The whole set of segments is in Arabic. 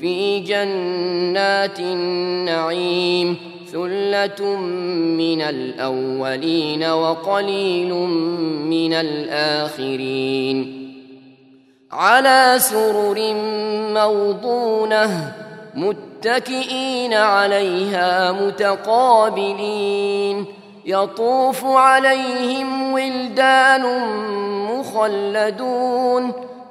في جنات النعيم ثلة من الأولين وقليل من الآخرين. على سرر موضونة متكئين عليها متقابلين. يطوف عليهم ولدان مخلدون.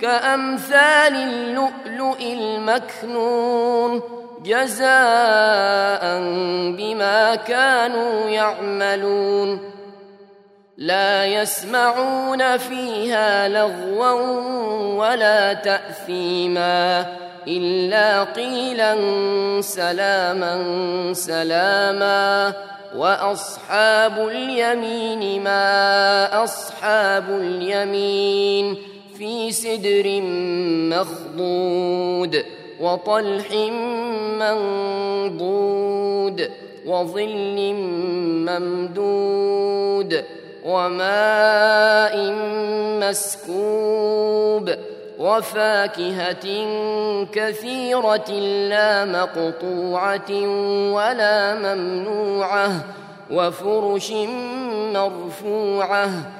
كأمثال اللؤلؤ المكنون جزاء بما كانوا يعملون. لا يسمعون فيها لغوا ولا تأثيما إلا قيلا سلاما سلاما. وأصحاب اليمين ما أصحاب اليمين في سدر مخضود وطلح منضود وظل ممدود وماء مسكوب وفاكهة كثيرة لا مقطوعة ولا ممنوعة وفرش مرفوعة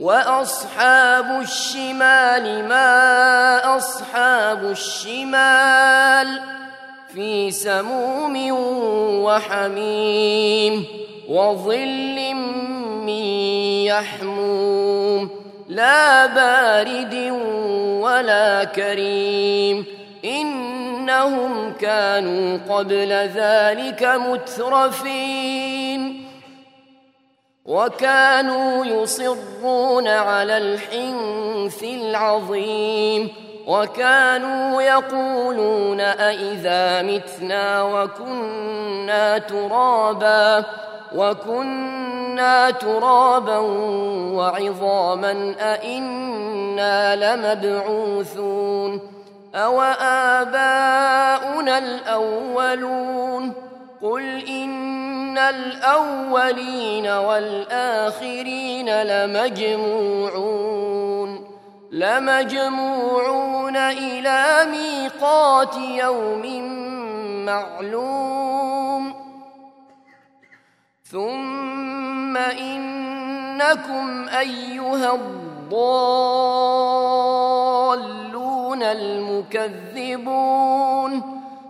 وأصحاب الشمال ما أصحاب الشمال في سموم وحميم وظل من يحموم لا بارد ولا كريم إنهم كانوا قبل ذلك مترفين وكانوا يصرون على الحنث العظيم وكانوا يقولون أئذا متنا وكنا ترابا وكنا ترابا وعظاما أئنا لمبعوثون أو آباؤنا الأولون قل إن الأولين والآخرين لمجموعون لمجموعون إلى ميقات يوم معلوم ثم إنكم أيها الضالون المكذبون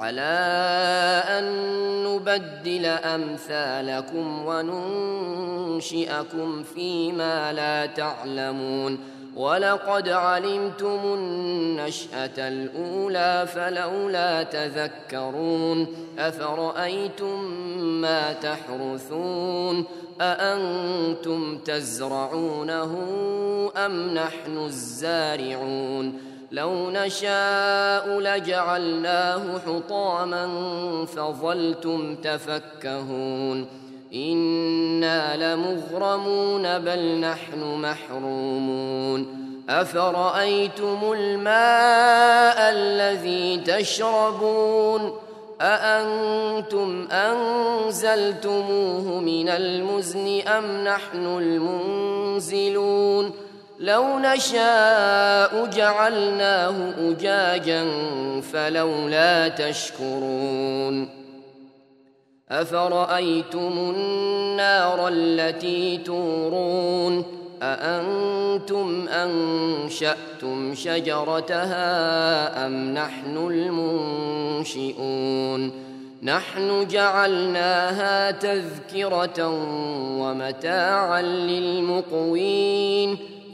على أن نبدل أمثالكم وننشئكم فيما لا تعلمون. ولقد علمتم النشأة الأولى فلولا تذكرون. أفرأيتم ما تحرثون؟ أأنتم تزرعونه أم نحن الزارعون؟ لو نشاء لجعلناه حطاما فظلتم تفكهون. إنا لمغرمون بل نحن محرومون. أفرأيتم الماء الذي تشربون؟ أأنتم أنزلتموه من المزن أم نحن المنزلون؟ لو نشاء جعلناه أجاجا فلولا تشكرون أفرأيتم النار التي تورون أأنتم أنشأتم شجرتها أم نحن المنشئون نحن جعلناها تذكرة ومتاعا للمقوين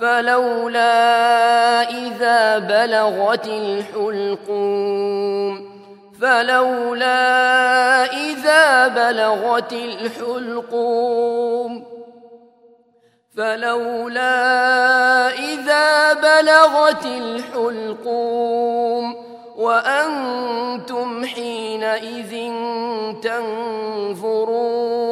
فلولا إذا بلغت الحلقوم فلولا إذا بلغت الحلقوم فلولا إذا بلغت الحلقوم وأنتم حينئذ تنظرون